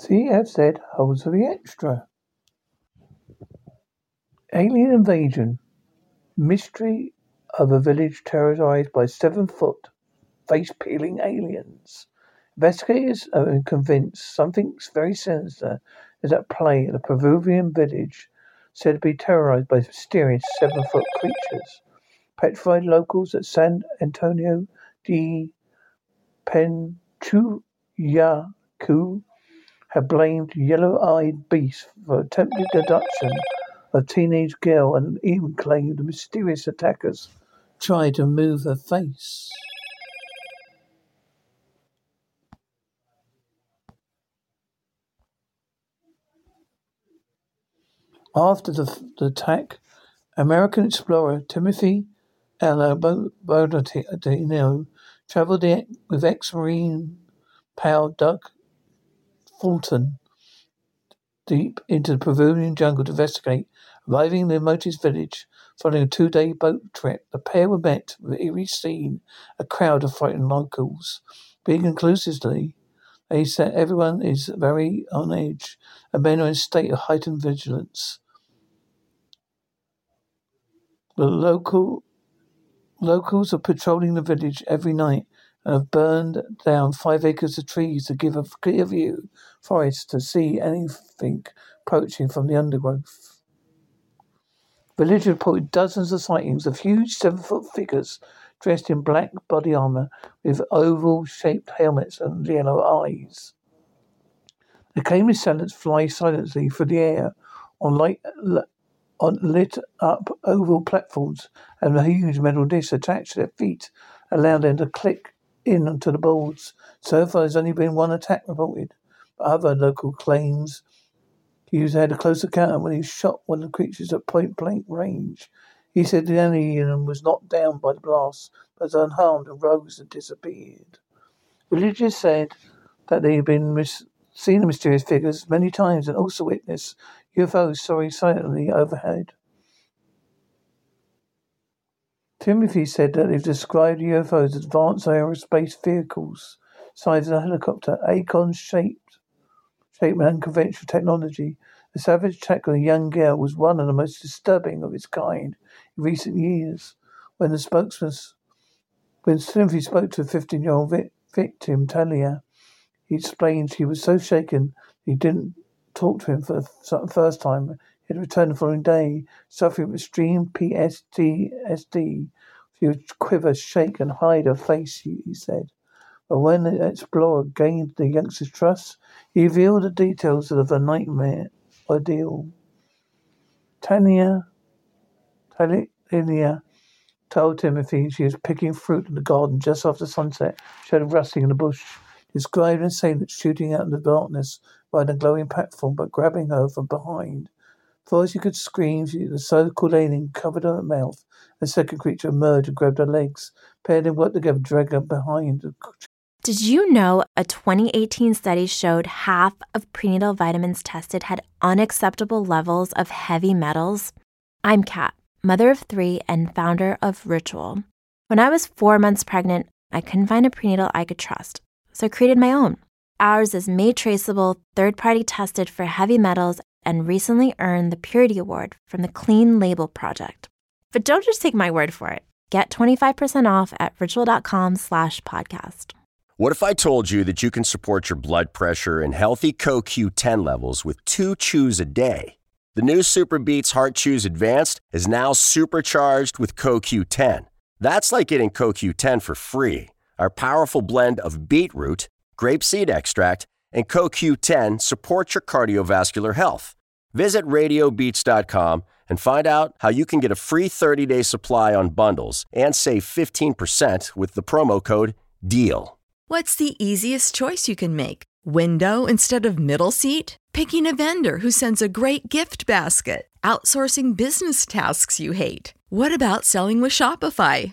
CFZ Holsworthy extra. Alien invasion. Mystery of a village terrorized by seven foot, face peeling aliens. Investigators are convinced something very sinister is at play at a Peruvian village said to be terrorized by mysterious seven foot creatures. Petrified locals at San Antonio de Pintuyacu have blamed yellow-eyed beast for attempted abduction of teenage girl and even claimed the mysterious attackers tried to move her face. After the, the attack, American explorer Timothy L. Bernardino uh, traveled with ex-Marine pal Doug Fulton deep into the Peruvian jungle to investigate. Arriving in the remotest village following a two-day boat trip, the pair were met with an eerie scene, a crowd of frightened locals. Being conclusively, they said everyone is very on edge, and men are in a state of heightened vigilance. The local locals are patrolling the village every night and have burned down five acres of trees to give a clear view forest to see anything approaching from the undergrowth. Village reported dozens of sightings of huge seven foot figures dressed in black body armor with oval shaped helmets and yellow eyes. The claiming assailants fly silently through the air on light on lit up oval platforms and a huge metal disc attached to their feet allow them to click in onto the boards. So far, there's only been one attack reported. But other local claims he had a close encounter when he shot one of the creatures at point blank range. He said the alien was knocked down by the blast, but was unharmed and rose and disappeared. Religious said that they had been mis- seen the mysterious figures many times and also witnessed UFOs soaring silently overhead. Timothy said that they've described UFOs as advanced aerospace vehicles, size of a helicopter, Acorn shaped, shaped and unconventional technology. The savage attack on a young girl was one of the most disturbing of its kind in recent years. When the spokesman, when Timothy spoke to a 15 year old victim, Talia, he explained she was so shaken he didn't talk to him for the first time he returned the following day, suffering from extreme PTSD. She would quiver, shake, and hide her face, he, said. But when the explorer gained the youngster's trust, he revealed the details of a nightmare ordeal. Tanya, Tanya told Timothy she was picking fruit in the garden just after sunset. She heard rustling in the bush. Described and saying that shooting out in the darkness by the glowing platform, but grabbing her from behind. She could scream, she, the so-called alien covered her mouth. The second creature emerged and grabbed her legs. Paired and worked together, dragged her behind Did you know a 2018 study showed half of prenatal vitamins tested had unacceptable levels of heavy metals? I'm Kat, mother of three and founder of Ritual. When I was four months pregnant, I couldn't find a prenatal I could trust, so I created my own. Ours is made traceable, third party tested for heavy metals, and recently earned the Purity Award from the Clean Label Project. But don't just take my word for it. Get 25% off at ritual.com slash podcast. What if I told you that you can support your blood pressure and healthy CoQ10 levels with two chews a day? The new SuperBeets Heart Chews Advanced is now supercharged with CoQ10. That's like getting CoQ10 for free. Our powerful blend of beetroot, grapeseed extract, and CoQ10 support your cardiovascular health. Visit radiobeats.com and find out how you can get a free 30 day supply on bundles and save 15% with the promo code DEAL. What's the easiest choice you can make? Window instead of middle seat? Picking a vendor who sends a great gift basket? Outsourcing business tasks you hate? What about selling with Shopify?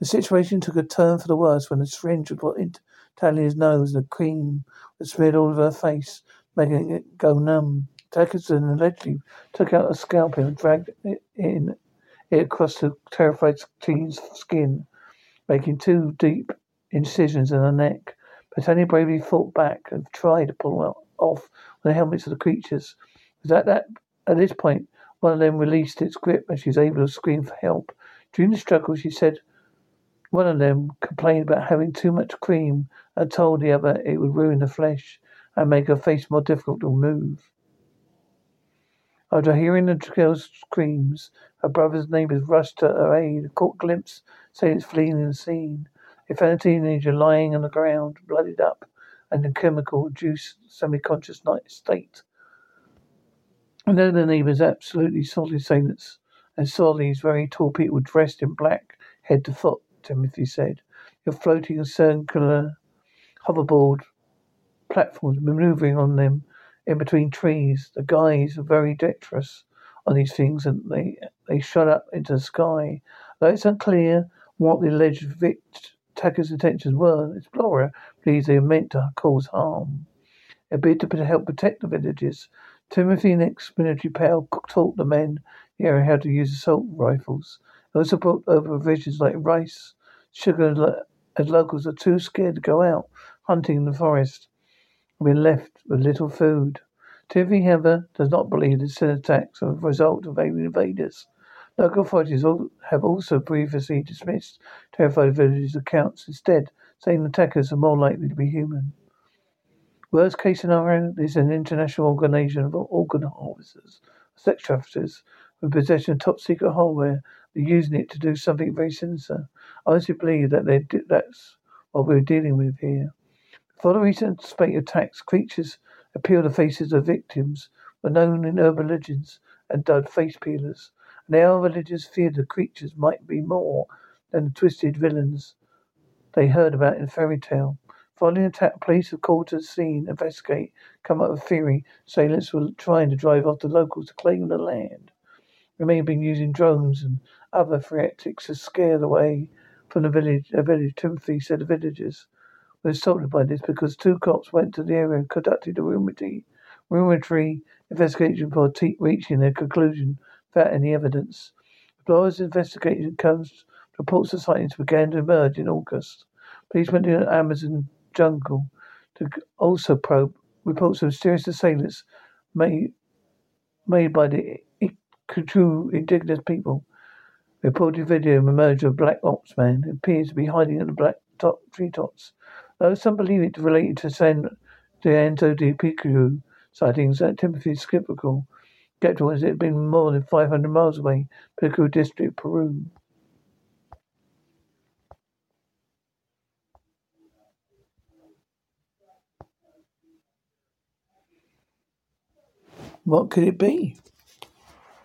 The situation took a turn for the worse when a syringe was put into Talia's nose and the cream was smeared all over her face, making it go numb. Atkinson allegedly took out a scalpel and dragged it in it across the terrified teen's skin, making two deep incisions in her neck. But Tanya bravely fought back and tried to pull off the helmets of the creatures. Was at that at this point one of them released its grip and she was able to scream for help. During the struggle, she said one of them complained about having too much cream and told the other it would ruin the flesh and make her face more difficult to move. After hearing the girl's screams, her brother's neighbors rushed to her aid, caught glimpse, it's fleeing the scene. They found a teenager lying on the ground, blooded up and in chemical juice semi-conscious state. And then the neighbors absolutely solid silence and saw these very tall people dressed in black, head to foot, Timothy said. You're floating a circular hoverboard platforms, maneuvering on them in between trees. The guys are very dexterous on these things and they they shot up into the sky. Though it's unclear what the alleged attacker's intentions were, explorer believes they meant to cause harm. A bid to help protect the villages. Timothy, an ex-military pal, taught the men the area how to use assault rifles. They who brought over provisions like rice, sugar, as locals are too scared to go out hunting in the forest and been left with little food. Timothy, however, does not believe the sin attacks are a result of alien invaders. Local authorities have also previously dismissed terrified villagers' accounts, instead saying the attackers are more likely to be human. Worst case scenario, is an international organization of organ harvesters, sex traffickers, with possession of top secret hardware. They're using it to do something very sinister. I honestly believe that they that's what we're dealing with here. Before the recent spate attacks, creatures appeal the faces of victims were known in urban legends and dubbed face peelers. And our villagers feared the creatures might be more than the twisted villains they heard about in fairy tale. Following attack, police have called to the scene, investigate, come up with theory. Assailants were trying to drive off the locals to claim the land. We may been using drones and other tactics to scare away from the village. A village, Timothy said the villagers were assaulted by this because two cops went to the area and conducted a rudimentary investigation before reaching their conclusion without any evidence. The investigation comes reports of sightings began to emerge in August. Police went to the Amazon jungle to also probe reports of mysterious assailants made made by the Ikchu indigenous people. Reported video emerged of a black ops man who appears to be hiding in the black top treetops. Though some believe it related to San Diego de Picu sightings that Timothy is skeptical. Skeptical as it had been more than 500 miles away, Picu district, Peru. What could it be?